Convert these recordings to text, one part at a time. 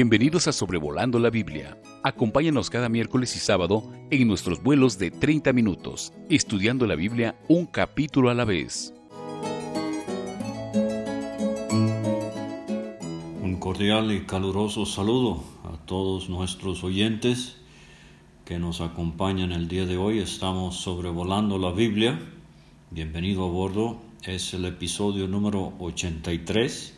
Bienvenidos a Sobrevolando la Biblia. Acompáñanos cada miércoles y sábado en nuestros vuelos de 30 minutos, estudiando la Biblia un capítulo a la vez. Un cordial y caluroso saludo a todos nuestros oyentes que nos acompañan el día de hoy. Estamos sobrevolando la Biblia. Bienvenido a bordo. Es el episodio número 83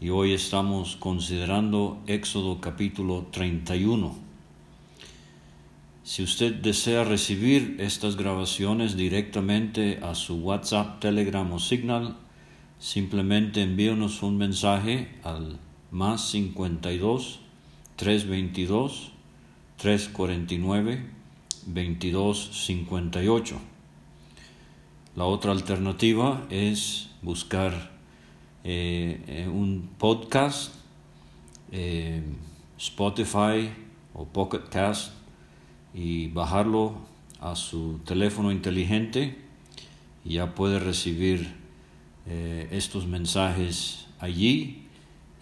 y hoy estamos considerando Éxodo capítulo 31. Si usted desea recibir estas grabaciones directamente a su WhatsApp, Telegram o Signal, simplemente envíenos un mensaje al más 52 322 349 2258. La otra alternativa es buscar eh, eh, un podcast, eh, Spotify o Pocket Cast y bajarlo a su teléfono inteligente y ya puede recibir estos mensajes allí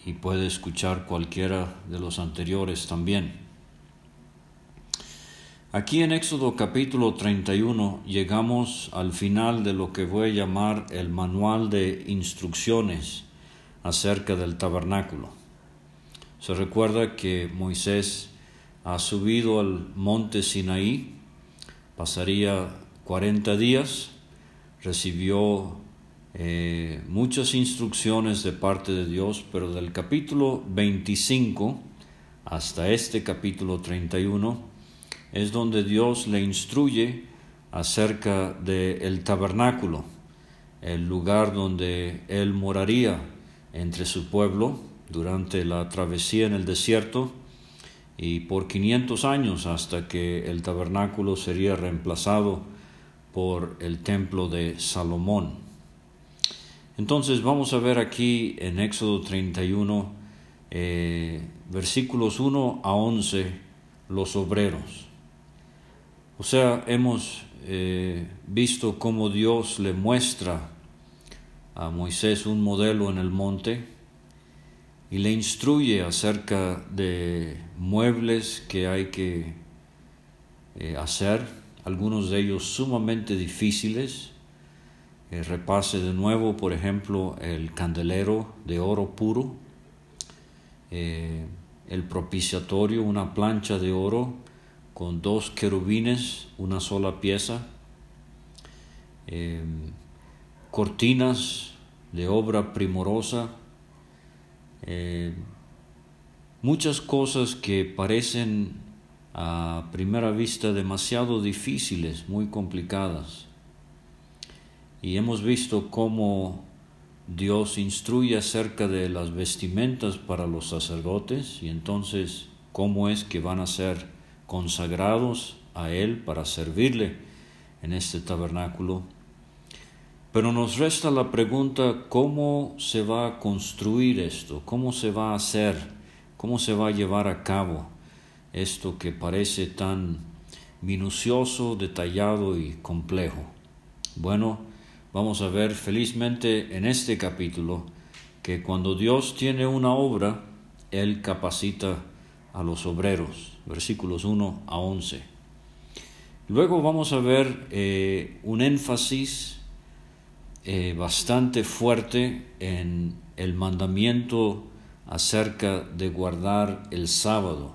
y puede escuchar cualquiera de los anteriores también. Aquí en Éxodo capítulo 31 llegamos al final de lo que voy a llamar el manual de instrucciones acerca del tabernáculo. Se recuerda que Moisés ha subido al monte Sinaí, pasaría 40 días, recibió eh, muchas instrucciones de parte de Dios, pero del capítulo 25 hasta este capítulo 31 es donde Dios le instruye acerca del tabernáculo, el lugar donde él moraría entre su pueblo durante la travesía en el desierto y por 500 años hasta que el tabernáculo sería reemplazado por el templo de Salomón. Entonces vamos a ver aquí en Éxodo 31 eh, versículos 1 a 11 los obreros. O sea, hemos eh, visto cómo Dios le muestra a Moisés un modelo en el monte y le instruye acerca de muebles que hay que eh, hacer, algunos de ellos sumamente difíciles. Eh, repase de nuevo, por ejemplo, el candelero de oro puro, el propiciatorio, una plancha de oro con dos querubines, una sola pieza, em, cortinas de obra primorosa, em, muchas cosas que parecen a primera vista demasiado difíciles, muy complicadas. Y hemos visto cómo Dios instruye acerca de las vestimentas para los sacerdotes y entonces cómo es que van a ser consagrados a Él para servirle en este tabernáculo. Pero nos resta la pregunta, ¿cómo se va a construir esto? ¿Cómo se va a hacer? ¿Cómo se va a llevar a cabo esto que parece tan minucioso, detallado y complejo? Bueno, vamos a ver felizmente en este capítulo que cuando Dios tiene una obra, Él capacita a los obreros versículos 1 a 11. Luego vamos a ver eh, un énfasis eh, bastante fuerte en el mandamiento acerca de guardar el sábado.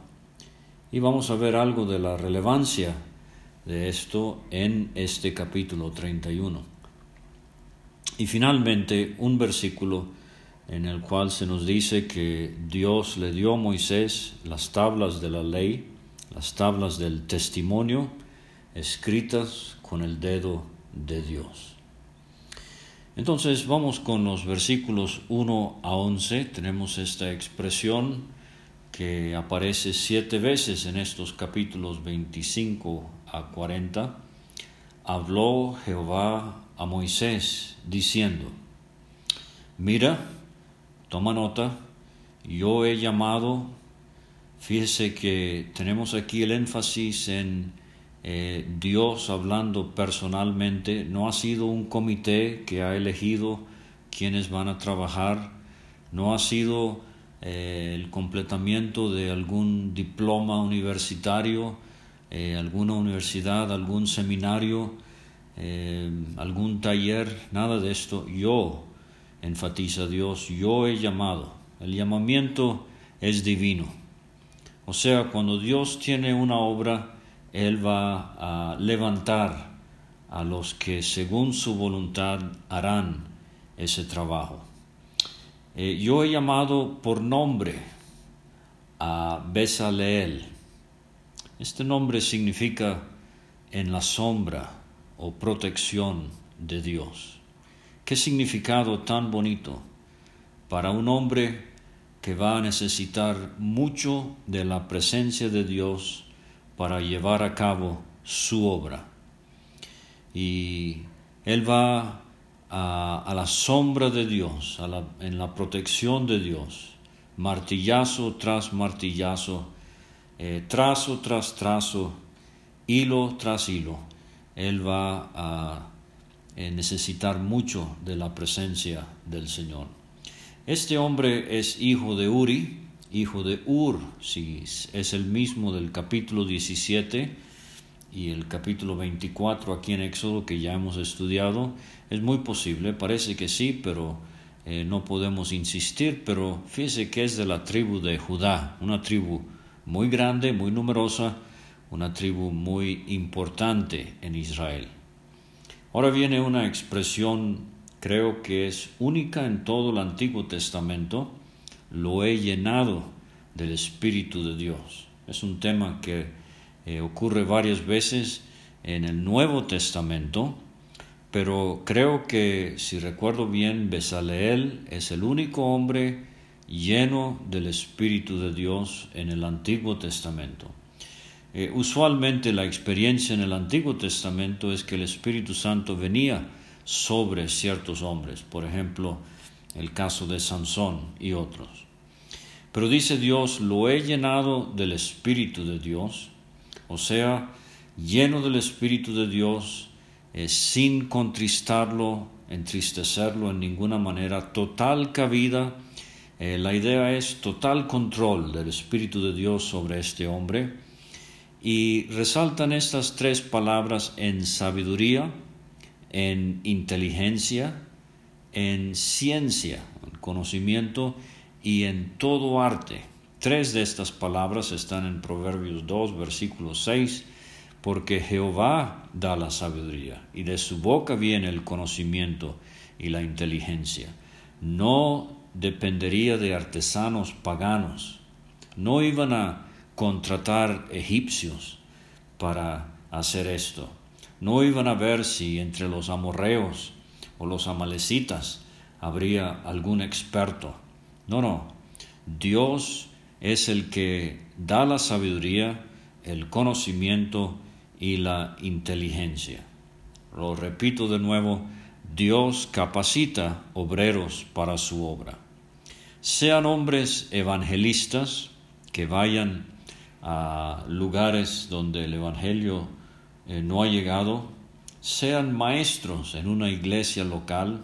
Y vamos a ver algo de la relevancia de esto en este capítulo 31. Y finalmente un versículo en el cual se nos dice que Dios le dio a Moisés las tablas de la ley, las tablas del testimonio, escritas con el dedo de Dios. Entonces vamos con los versículos 1 a 11. Tenemos esta expresión que aparece siete veces en estos capítulos 25 a 40. Habló Jehová a Moisés diciendo, mira, Toma nota, yo he llamado, fíjese que tenemos aquí el énfasis en eh, Dios hablando personalmente, no ha sido un comité que ha elegido quienes van a trabajar, no ha sido eh, el completamiento de algún diploma universitario, eh, alguna universidad, algún seminario, algún taller, nada de esto. Yo, enfatiza Dios, yo he llamado. El llamamiento es divino. O sea, cuando Dios tiene una obra, Él va a levantar a los que según su voluntad harán ese trabajo. Eh, yo he llamado por nombre a Besaleel. Este nombre significa en la sombra o protección de Dios. Qué significado tan bonito para un hombre que va a necesitar mucho de la presencia de Dios para llevar a cabo su obra y él va a, la sombra de Dios, en la protección de Dios, martillazo tras martillazo, eh, trazo tras trazo, hilo tras hilo. Él va a eh, necesitar mucho de la presencia del Señor. Este hombre es hijo de Uri, hijo de Ur, si es el mismo del capítulo 17 y el capítulo 24 aquí en Éxodo que ya hemos estudiado, es muy posible, parece que sí, pero eh, no podemos insistir, pero fíjese que es de la tribu de Judá, una tribu muy grande, muy numerosa, una tribu muy importante en Israel. Ahora viene una expresión, creo que es única en todo el Antiguo Testamento, lo he llenado del Espíritu de Dios. Es un tema que eh, ocurre varias veces en el Nuevo Testamento, pero creo que, si recuerdo bien, Besaleel es el único hombre lleno del Espíritu de Dios en el Antiguo Testamento. Eh, usualmente la experiencia en el Antiguo Testamento es que el Espíritu Santo venía sobre ciertos hombres, por ejemplo, el caso de Sansón y otros. Pero dice Dios, lo he llenado del Espíritu de Dios, o sea, lleno del Espíritu de Dios, eh, sin contristarlo, entristecerlo en ninguna manera, total cabida. Eh, la idea es total control del Espíritu de Dios sobre este hombre. Y resaltan estas tres palabras en sabiduría, en inteligencia, en ciencia, en conocimiento y en todo arte. Tres de estas palabras están en Proverbios 2, versículo 6, porque Jehová da la sabiduría y de su boca viene el conocimiento y la inteligencia. No dependería de artesanos paganos, no iban a contratar egipcios para hacer esto, no iban a ver si entre los amorreos o los amalecitas habría algún experto. No, no, Dios es el que da la sabiduría, el conocimiento y la inteligencia. Lo repito de nuevo, Dios capacita obreros para su obra. Sean hombres evangelistas que vayan a lugares donde el Evangelio eh, no ha llegado, sean maestros en una iglesia local,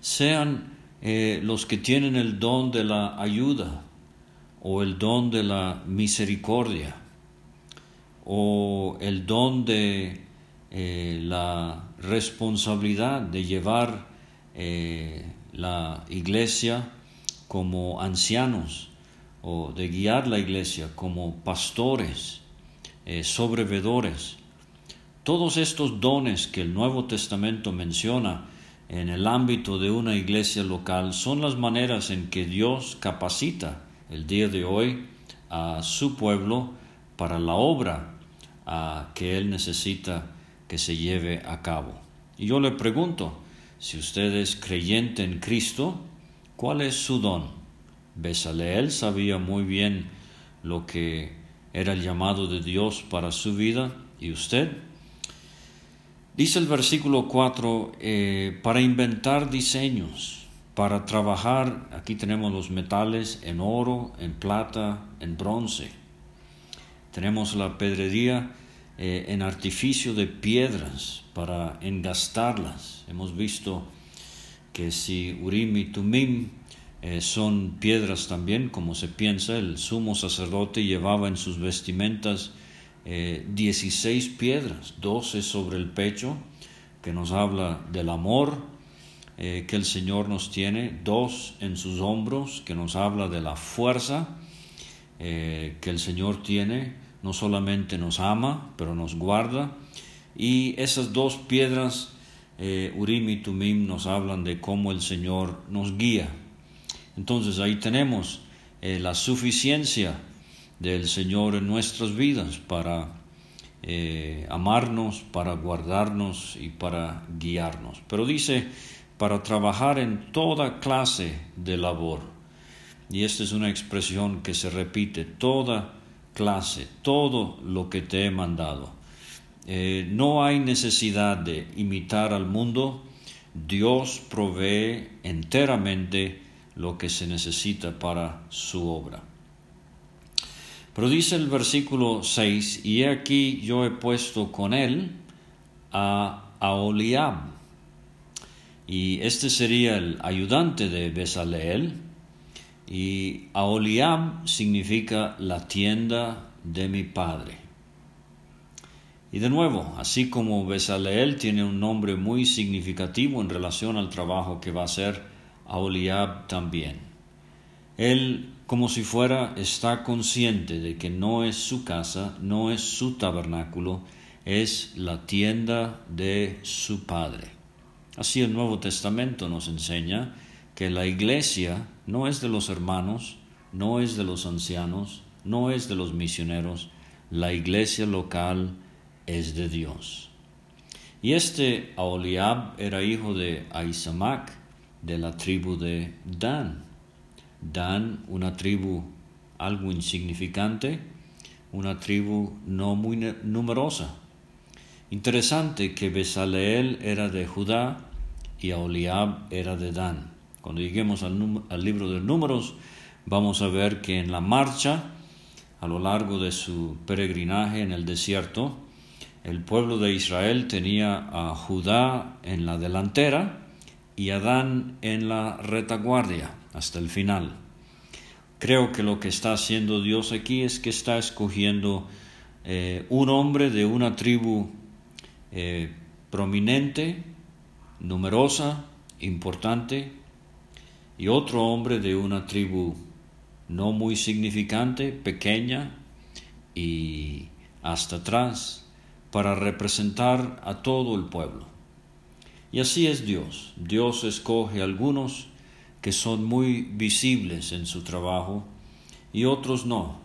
sean eh, los que tienen el don de la ayuda, o el don de la misericordia o el don de eh, la responsabilidad de llevar la iglesia como ancianos o de guiar la iglesia como pastores, eh, sobrevedores. Todos estos dones que el Nuevo Testamento menciona en el ámbito de una iglesia local son las maneras en que Dios capacita el día de hoy a su pueblo para la obra que él necesita que se lleve a cabo. Y yo le pregunto, si usted es creyente en Cristo, ¿cuál es su don? Besaleel sabía muy bien lo que era el llamado de Dios para su vida y usted. Dice el versículo 4, eh, para inventar diseños para trabajar, aquí tenemos los metales en oro, en plata, en bronce. Tenemos la pedrería eh, en artificio de piedras para engastarlas. Hemos visto que si Urim y Tumim eh, son piedras también, como se piensa. El sumo sacerdote llevaba en sus vestimentas 16 piedras, 12 sobre el pecho, que nos habla del amor que el Señor nos tiene, dos en sus hombros, que nos habla de la fuerza que el Señor tiene, no solamente nos ama, pero nos guarda. Y esas dos piedras, eh, Urim y Tumim, nos hablan de cómo el Señor nos guía. Entonces ahí tenemos eh, la suficiencia del Señor en nuestras vidas para eh, amarnos, para guardarnos y para guiarnos. Pero dice, para trabajar en toda clase de labor. Y esta es una expresión que se repite, toda clase, todo lo que te he mandado. Eh, no hay necesidad de imitar al mundo, Dios provee enteramente lo que se necesita para su obra. Pero dice el versículo 6, y aquí yo he puesto con él a Aholiab, y este sería el ayudante de Besaleel, y Aholiab significa la tienda de mi padre. Y de nuevo, así como Besaleel tiene un nombre muy significativo en relación al trabajo que va a hacer Aholiab también. Él, como si fuera, está consciente de que no es su casa, no es su tabernáculo, es la tienda de su Padre. Así el Nuevo Testamento nos enseña que la iglesia no es de los hermanos, no es de los ancianos, no es de los misioneros, la iglesia local es de Dios. Y este Aholiab era hijo de Aisamac, de la tribu de Dan. Dan, una tribu algo insignificante, una tribu no muy numerosa. Interesante que Besaleel era de Judá y Aholiab era de Dan. Cuando lleguemos al, al libro de números, vamos a ver que en la marcha, a lo largo de su peregrinaje en el desierto, el pueblo de Israel tenía a Judá en la delantera y a Dan en la retaguardia hasta el final. Creo que lo que está haciendo Dios aquí es que está escogiendo eh, un hombre de una tribu eh, prominente, numerosa, importante, y otro hombre de una tribu no muy significante, pequeña y hasta atrás, para representar a todo el pueblo. Y así es Dios. Dios escoge algunos que son muy visibles en su trabajo y otros no.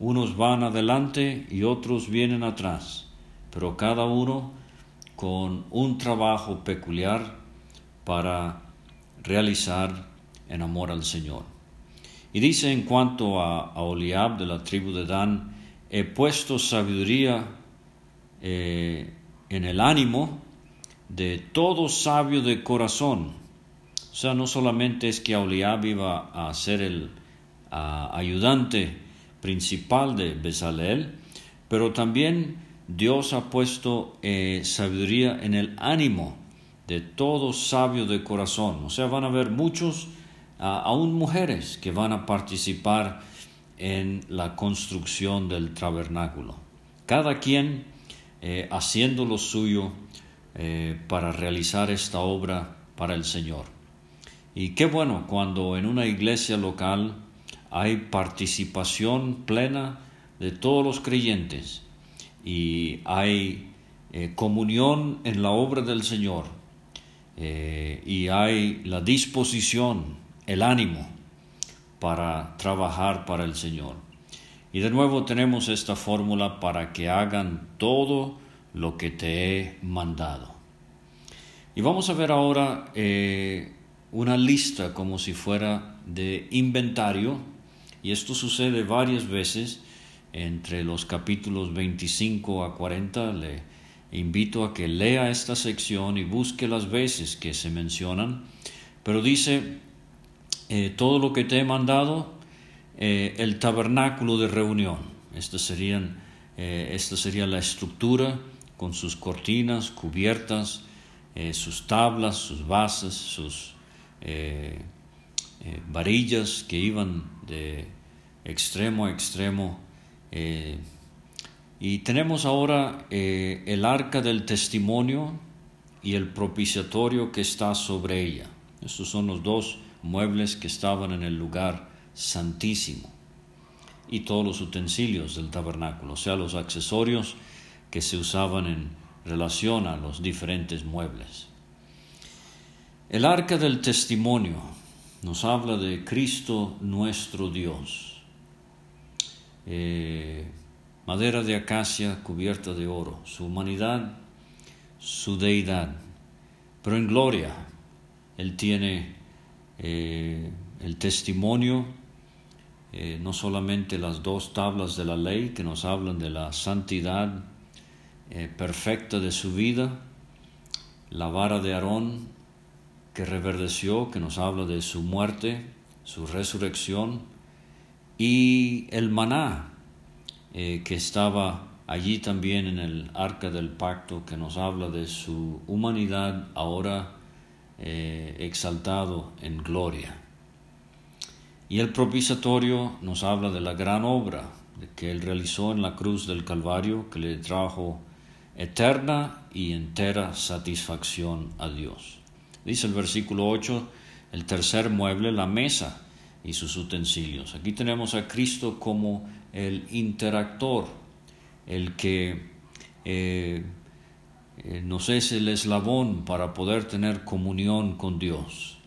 Unos van adelante y otros vienen atrás, pero cada uno con un trabajo peculiar para realizar en amor al Señor. Y dice en cuanto a, Oliab de la tribu de Dan, he puesto sabiduría eh, en el ánimo de todo sabio de corazón. O sea, no solamente es que Oliab iba a ser el ayudante principal de Bezalel, pero también Dios ha puesto eh, sabiduría en el ánimo de todo sabio de corazón. O sea, van a haber muchos aún mujeres que van a participar en la construcción del tabernáculo. Cada quien eh, haciendo lo suyo eh, para realizar esta obra para el Señor. Y qué bueno cuando en una iglesia local hay participación plena de todos los creyentes y hay eh, comunión en la obra del Señor y hay la disposición el ánimo para trabajar para el Señor. Y de nuevo tenemos esta fórmula para que hagan todo lo que te he mandado. Y vamos a ver ahora eh, una lista como si fuera de inventario, y esto sucede varias veces entre los capítulos 25 a 40. Le invito a que lea esta sección y busque las veces que se mencionan, pero dice eh, todo lo que te he mandado, eh, el tabernáculo de reunión. Esta, serían, esta sería la estructura con sus cortinas, cubiertas, sus tablas, sus bases, sus eh, varillas que iban de extremo a extremo. Eh, y tenemos ahora eh, el arca del testimonio y el propiciatorio que está sobre ella. Estos son los dos muebles que estaban en el lugar santísimo y todos los utensilios del tabernáculo, o sea, los accesorios que se usaban en relación a los diferentes muebles. El arca del testimonio nos habla de Cristo nuestro Dios. Eh, madera de acacia cubierta de oro, su humanidad, su deidad, pero en gloria Él tiene eh, el testimonio, eh, no solamente las dos tablas de la ley que nos hablan de la santidad perfecta de su vida, la vara de Aarón que reverdeció, que nos habla de su muerte, su resurrección, y el maná, eh, que estaba allí también en el arca del pacto, que nos habla de su humanidad ahora eh, exaltado en gloria. Y el propiciatorio nos habla de la gran obra que él realizó en la cruz del Calvario, que le trajo eterna y entera satisfacción a Dios. Dice el versículo 8, el tercer mueble, la mesa y sus utensilios. Aquí tenemos a Cristo como el interactor, el que eh, eh, nos es el eslabón para poder tener comunión con Dios.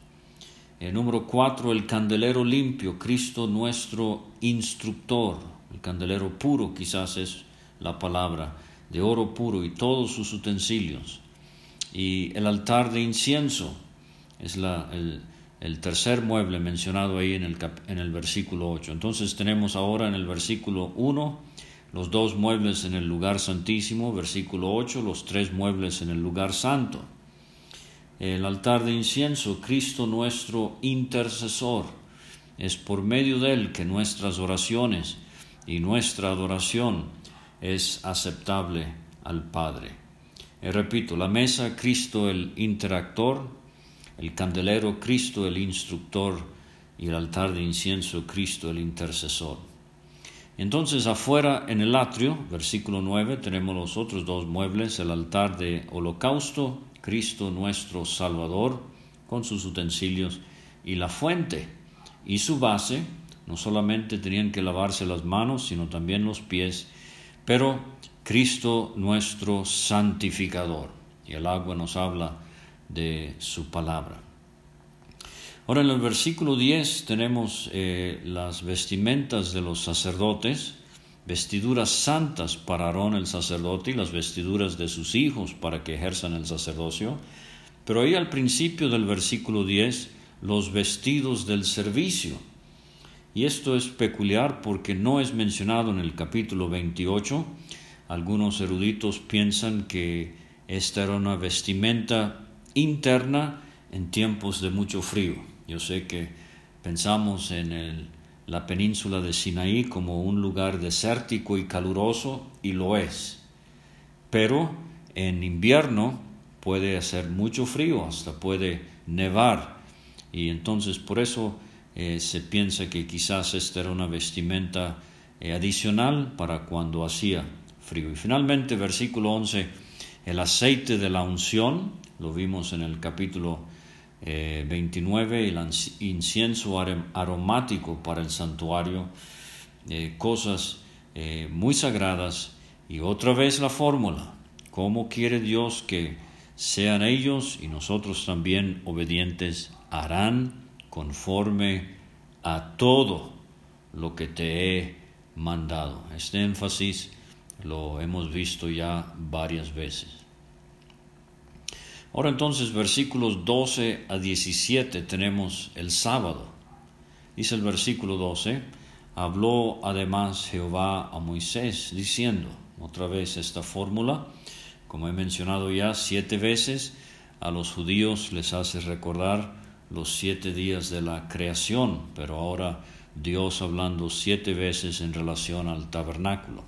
El número 4, el candelero limpio, Cristo nuestro instructor, el candelero puro quizás es la palabra, de oro puro y todos sus utensilios y el altar de incienso es la, el, tercer mueble mencionado ahí en el, en el versículo 8. Entonces tenemos ahora en el versículo 1 los dos muebles en el lugar santísimo, versículo 8, los tres muebles en el lugar santo. El altar de incienso, Cristo nuestro intercesor, es por medio de él que nuestras oraciones y nuestra adoración es aceptable al Padre. Y repito, la mesa, Cristo el interactor, el candelero, Cristo el instructor y el altar de incienso, Cristo el intercesor. Entonces afuera en el atrio, versículo 9, tenemos los otros dos muebles, el altar de holocausto, Cristo nuestro Salvador, con sus utensilios, y la fuente y su base, no solamente tenían que lavarse las manos, sino también los pies, pero Cristo nuestro santificador. Y el agua nos habla de su palabra. Ahora en el versículo 10 tenemos eh, las vestimentas de los sacerdotes, vestiduras santas para Aarón el sacerdote y las vestiduras de sus hijos para que ejerzan el sacerdocio. Pero ahí al principio del versículo 10, los vestidos del servicio. Y esto es peculiar porque no es mencionado en el capítulo 28, algunos eruditos piensan que esta era una vestimenta interna en tiempos de mucho frío. Yo sé que pensamos en la península de Sinaí como un lugar desértico y caluroso, y lo es. Pero en invierno puede hacer mucho frío, hasta puede nevar. Y entonces por eso eh, se piensa que quizás esta era una vestimenta eh, adicional para cuando hacía frío. Y finalmente, versículo 11, el aceite de la unción, lo vimos en el capítulo 29, eh, el incienso aromático para el santuario, eh, cosas muy sagradas. Y otra vez la fórmula, ¿cómo quiere Dios que sean ellos y nosotros también obedientes? Harán conforme a todo lo que te he mandado. Este énfasis lo hemos visto ya varias veces. Ahora entonces versículos 12 a 17 tenemos el sábado. Dice el versículo 12, habló además Jehová a Moisés diciendo, otra vez esta fórmula, como he mencionado ya siete veces, a los judíos les hace recordar los siete días de la creación, pero ahora Dios hablando siete veces en relación al tabernáculo.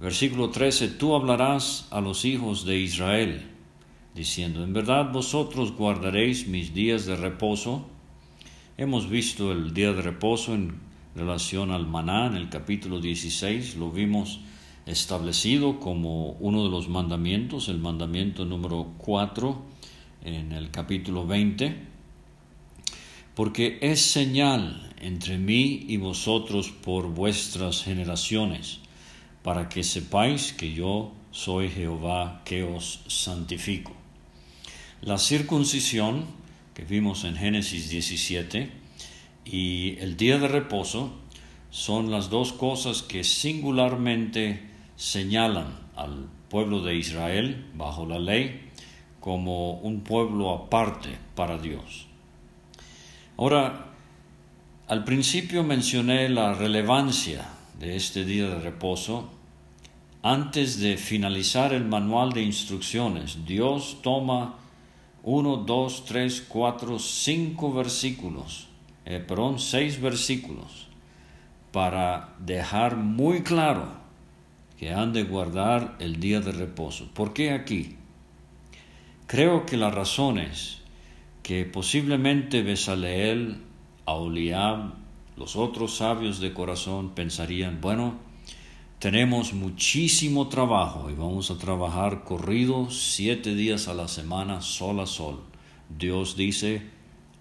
Versículo 13, tú hablarás a los hijos de Israel, diciendo, en verdad vosotros guardaréis mis días de reposo Hemos visto el día de reposo en relación al maná en el capítulo 16, lo vimos establecido como uno de los mandamientos, el mandamiento número 4 en el capítulo 20, porque es señal entre mí y vosotros por vuestras generaciones, para que sepáis que yo soy Jehová que os santifico. La circuncisión que vimos en Génesis 17 y el día de reposo son las dos cosas que singularmente señalan al pueblo de Israel bajo la ley como un pueblo aparte para Dios. Ahora, al principio mencioné la relevancia de este día de reposo. Antes de finalizar el manual de instrucciones, Dios toma uno, dos, tres, cuatro, cinco versículos, eh, perdón, seis versículos, para dejar muy claro que han de guardar el día de reposo. ¿Por qué aquí? Creo que la razón es que posiblemente Besaleel, Auliab, los otros sabios de corazón pensarían, bueno, tenemos muchísimo trabajo y vamos a trabajar corrido siete días a la semana, sol a sol. Dios dice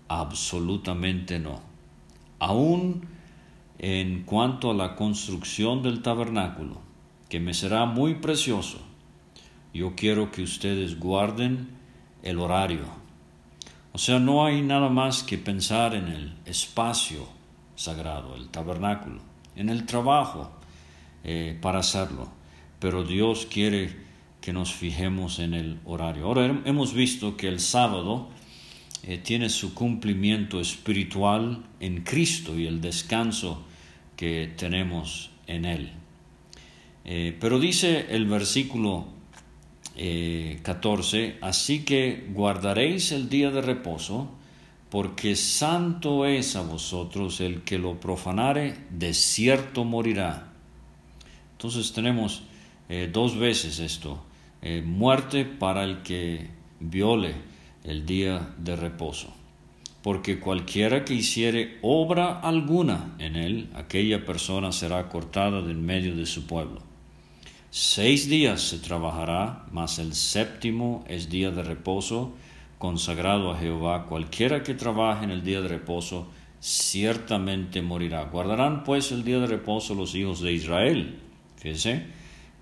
absolutamente no. Aún en cuanto a la construcción del tabernáculo, que me será muy precioso, yo quiero que ustedes guarden el horario. O sea, no hay nada más que pensar en el espacio sagrado, el tabernáculo, en el trabajo, eh, para hacerlo, pero Dios quiere que nos fijemos en el horario. Ahora hemos visto que el sábado eh, tiene su cumplimiento espiritual en Cristo y el descanso que tenemos en Él. Eh, pero dice el versículo 14, así que guardaréis el día de reposo, porque santo es a vosotros el que lo profanare, de cierto morirá. Entonces tenemos eh, dos veces esto, eh, muerte para el que viole el día de reposo. Porque cualquiera que hiciere obra alguna en él, aquella persona será cortada del medio de su pueblo. Seis días se trabajará, mas el séptimo es día de reposo, consagrado a Jehová. Cualquiera que trabaje en el día de reposo, ciertamente morirá. Guardarán pues el día de reposo los hijos de Israel Fíjense,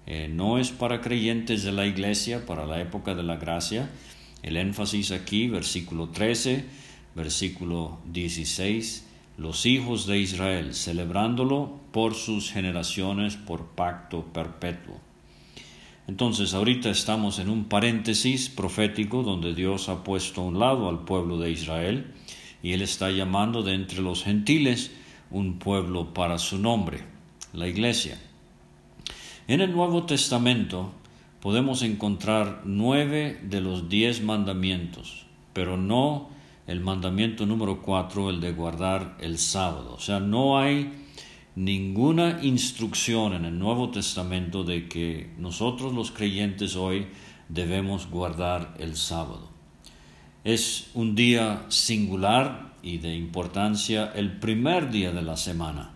eh, no es para creyentes de la iglesia, para la época de la gracia. El énfasis aquí, versículo 13, versículo 16, los hijos de Israel, celebrándolo por sus generaciones, por pacto perpetuo. Entonces, ahorita estamos en un paréntesis profético donde Dios ha puesto a un lado al pueblo de Israel y Él está llamando de entre los gentiles un pueblo para su nombre, la iglesia. En el Nuevo Testamento podemos encontrar nueve de los diez mandamientos, pero no el mandamiento número cuatro, el de guardar el sábado. O sea, no hay ninguna instrucción en el Nuevo Testamento de que nosotros los creyentes hoy debemos guardar el sábado. Es un día singular y de importancia el primer día de la semana.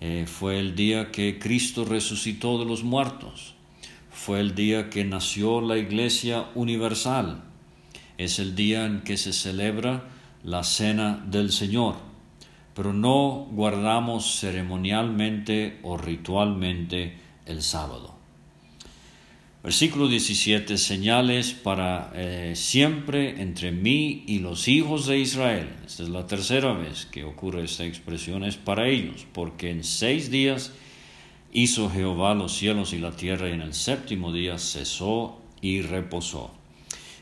Eh, fue el día que Cristo resucitó de los muertos. Fue el día que nació la Iglesia Universal. Es el día en que se celebra la Cena del Señor. Pero no guardamos ceremonialmente o ritualmente el sábado. Versículo 17, señales para eh, siempre entre mí y los hijos de Israel. Esta es la tercera vez que ocurre esta expresión, es para ellos, porque en seis días hizo Jehová los cielos y la tierra y en el séptimo día cesó y reposó.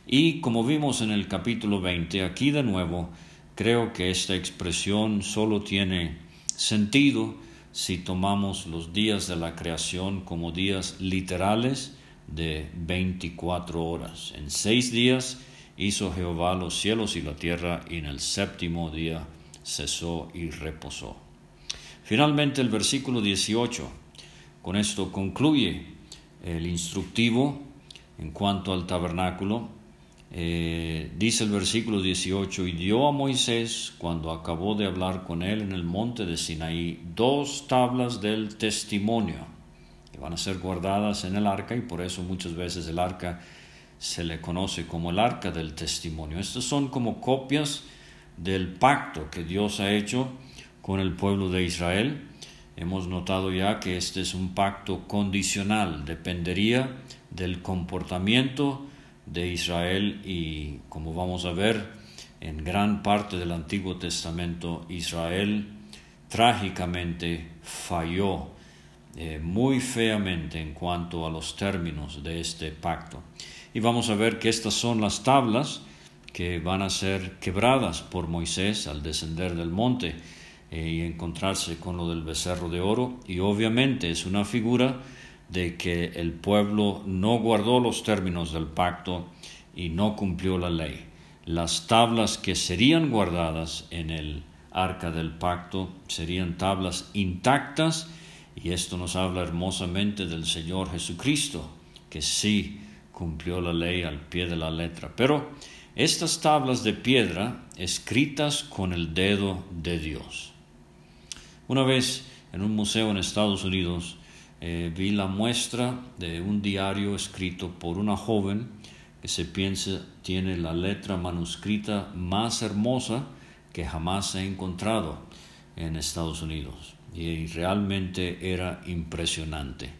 Y como vimos en el capítulo 20, aquí de nuevo, creo que esta expresión solo tiene sentido si tomamos los días de la creación como días literales, de 24 horas. En seis días hizo Jehová los cielos y la tierra y en el séptimo día cesó y reposó. Finalmente el versículo 18, con esto concluye el instructivo en cuanto al tabernáculo. Eh, dice el versículo 18, y dio a Moisés, cuando acabó de hablar con él en el monte de Sinaí, dos tablas del testimonio, que van a ser guardadas en el arca, y por eso muchas veces el arca se le conoce como el arca del testimonio. Estas son como copias del pacto que Dios ha hecho con el pueblo de Israel. Hemos notado ya que este es un pacto condicional, dependería del comportamiento de Israel y como vamos a ver en gran parte del Antiguo Testamento Israel trágicamente falló eh, muy feamente en cuanto a los términos de este pacto. Y vamos a ver que estas son las tablas que van a ser quebradas por Moisés al descender del monte eh, y encontrarse con lo del becerro de oro. Y obviamente es una figura de que el pueblo no guardó los términos del pacto y no cumplió la ley. Las tablas que serían guardadas en el arca del pacto serían tablas intactas y esto nos habla hermosamente del Señor Jesucristo, que sí cumplió la ley al pie de la letra. Pero estas tablas de piedra escritas con el dedo de Dios. Una vez en un museo en Estados Unidos eh, vi la muestra de un diario escrito por una joven que se piensa tiene la letra manuscrita más hermosa que jamás ha encontrado en Estados Unidos y realmente era impresionante.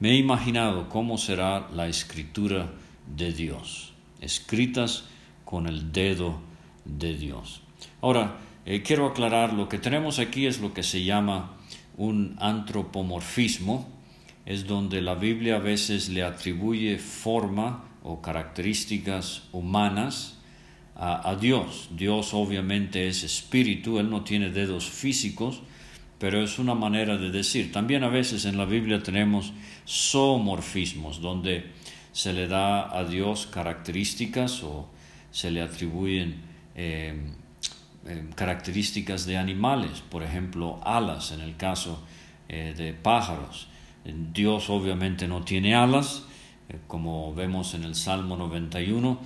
Me he imaginado cómo será la escritura de Dios, escritas con el dedo de Dios. Ahora, eh, quiero aclarar, lo que tenemos aquí es lo que se llama un antropomorfismo, es donde la Biblia a veces le atribuye forma o características humanas a, Dios. Dios obviamente es espíritu, Él no tiene dedos físicos, pero es una manera de decir. También a veces en la Biblia tenemos zoomorfismos, donde se le da a Dios características o se le atribuyen eh, eh, características de animales, por ejemplo, alas en el caso eh, de pájaros. Dios obviamente no tiene alas, eh, como vemos en el Salmo 91,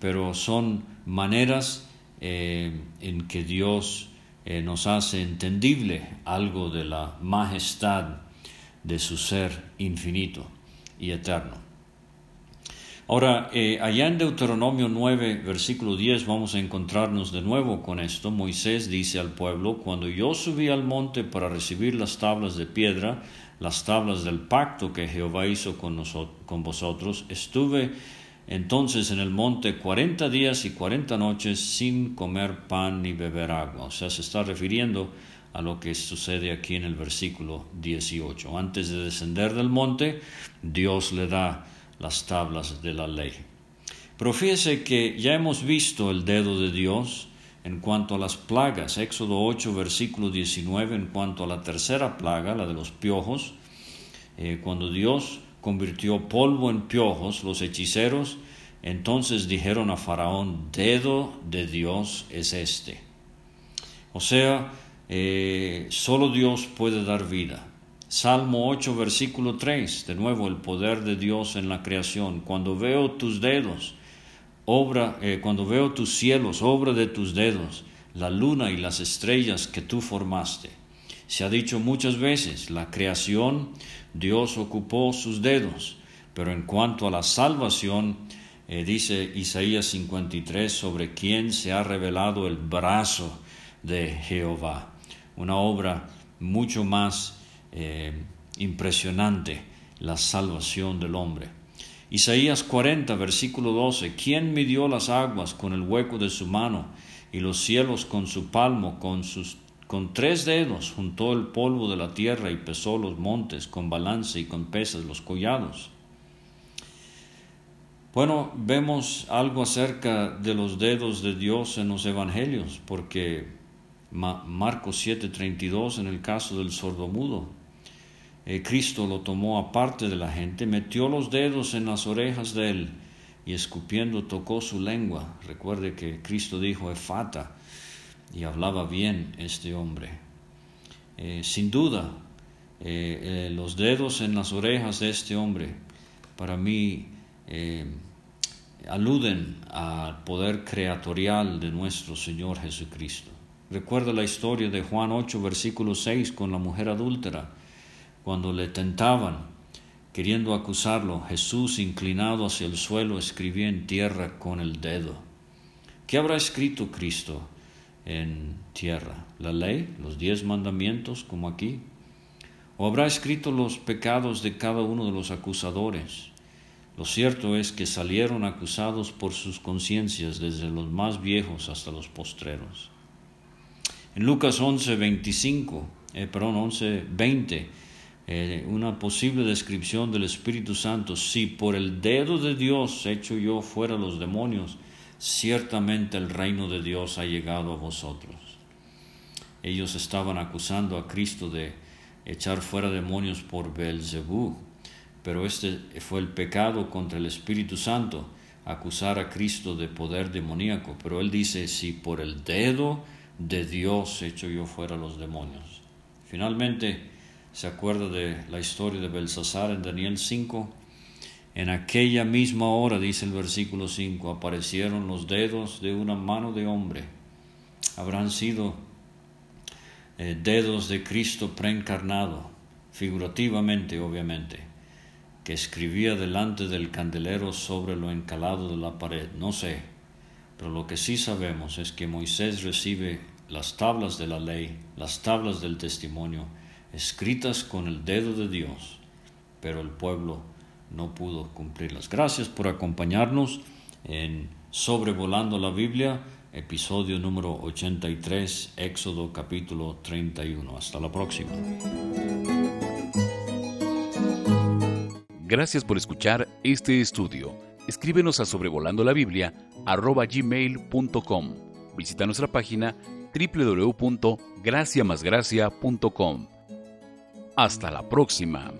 pero son maneras en que Dios nos hace entendible algo de la majestad de su ser infinito y eterno. Ahora, eh, allá en Deuteronomio 9, versículo 10, vamos a encontrarnos de nuevo con esto. Moisés dice al pueblo, cuando yo subí al monte para recibir las tablas de piedra, las tablas del pacto que Jehová hizo con, con vosotros, estuve entonces en el monte cuarenta días y cuarenta noches sin comer pan ni beber agua. O sea, se está refiriendo a lo que sucede aquí en el versículo 18. Antes de descender del monte, Dios le da las tablas de la ley. Pero fíjese que ya hemos visto el dedo de Dios en cuanto a las plagas. Éxodo 8, versículo 19, en cuanto a la tercera plaga, la de los piojos. Eh, cuando Dios convirtió polvo en piojos, los hechiceros entonces dijeron a Faraón, dedo de Dios es este. O sea, eh, solo Dios puede dar vida. Salmo 8, versículo 3, de nuevo el poder de Dios en la creación. Cuando veo tus dedos, obra, eh, cuando veo tus cielos, obra de tus dedos, la luna y las estrellas que tú formaste. Se ha dicho muchas veces, la creación, Dios ocupó sus dedos, pero en cuanto a la salvación, eh, dice Isaías 53 sobre quién se ha revelado el brazo de Jehová. Una obra mucho más eh, impresionante la salvación del hombre. Isaías 40, versículo 12, ¿quién midió las aguas con el hueco de su mano y los cielos con su palmo, con sus con tres dedos juntó el polvo de la tierra y pesó los montes con balance y con pesas los collados. Bueno, vemos algo acerca de los dedos de Dios en los evangelios, porque Marcos 7:32 en el caso del sordomudo, eh, Cristo lo tomó aparte de la gente, metió los dedos en las orejas de él y escupiendo tocó su lengua. Recuerde que Cristo dijo efata y hablaba bien este hombre. Eh, sin duda, eh, los dedos en las orejas de este hombre para mí aluden al poder creatorial de nuestro Señor Jesucristo. Recuerda la historia de Juan 8, versículo 6 con la mujer adúltera, cuando le tentaban, queriendo acusarlo, Jesús, inclinado hacia el suelo, escribía en tierra con el dedo. ¿Qué habrá escrito Cristo en tierra? ¿La ley? ¿Los diez mandamientos como aquí? ¿O habrá escrito los pecados de cada uno de los acusadores? Lo cierto es que salieron acusados por sus conciencias desde los más viejos hasta los postreros. En Lucas 11, 25, eh, perdón, 11, 20, eh, una posible descripción del Espíritu Santo. Si por el dedo de Dios hecho yo fuera los demonios, ciertamente el reino de Dios ha llegado a vosotros. Ellos estaban acusando a Cristo de echar fuera demonios por Belzebú, pero este fue el pecado contra el Espíritu Santo, acusar a Cristo de poder demoníaco. Pero él dice, si por el dedo de Dios hecho yo fuera los demonios. Finalmente, se acuerda de la historia de Belsasar en Daniel 5. En aquella misma hora, dice el versículo 5, aparecieron los dedos de una mano de hombre. Habrán sido eh, dedos de Cristo preencarnado, figurativamente obviamente, que escribía delante del candelero sobre lo encalado de la pared. No sé, pero lo que sí sabemos es que Moisés recibe las tablas de la ley, las tablas del testimonio, escritas con el dedo de Dios, pero el pueblo no pudo cumplirlas. Gracias por acompañarnos en Sobrevolando la Biblia, episodio número 83, Éxodo capítulo 31. Hasta la próxima. Gracias por escuchar este estudio. Escríbenos a sobrevolando la Biblia. Visita nuestra página www.graciamasgracia.com. Hasta la próxima.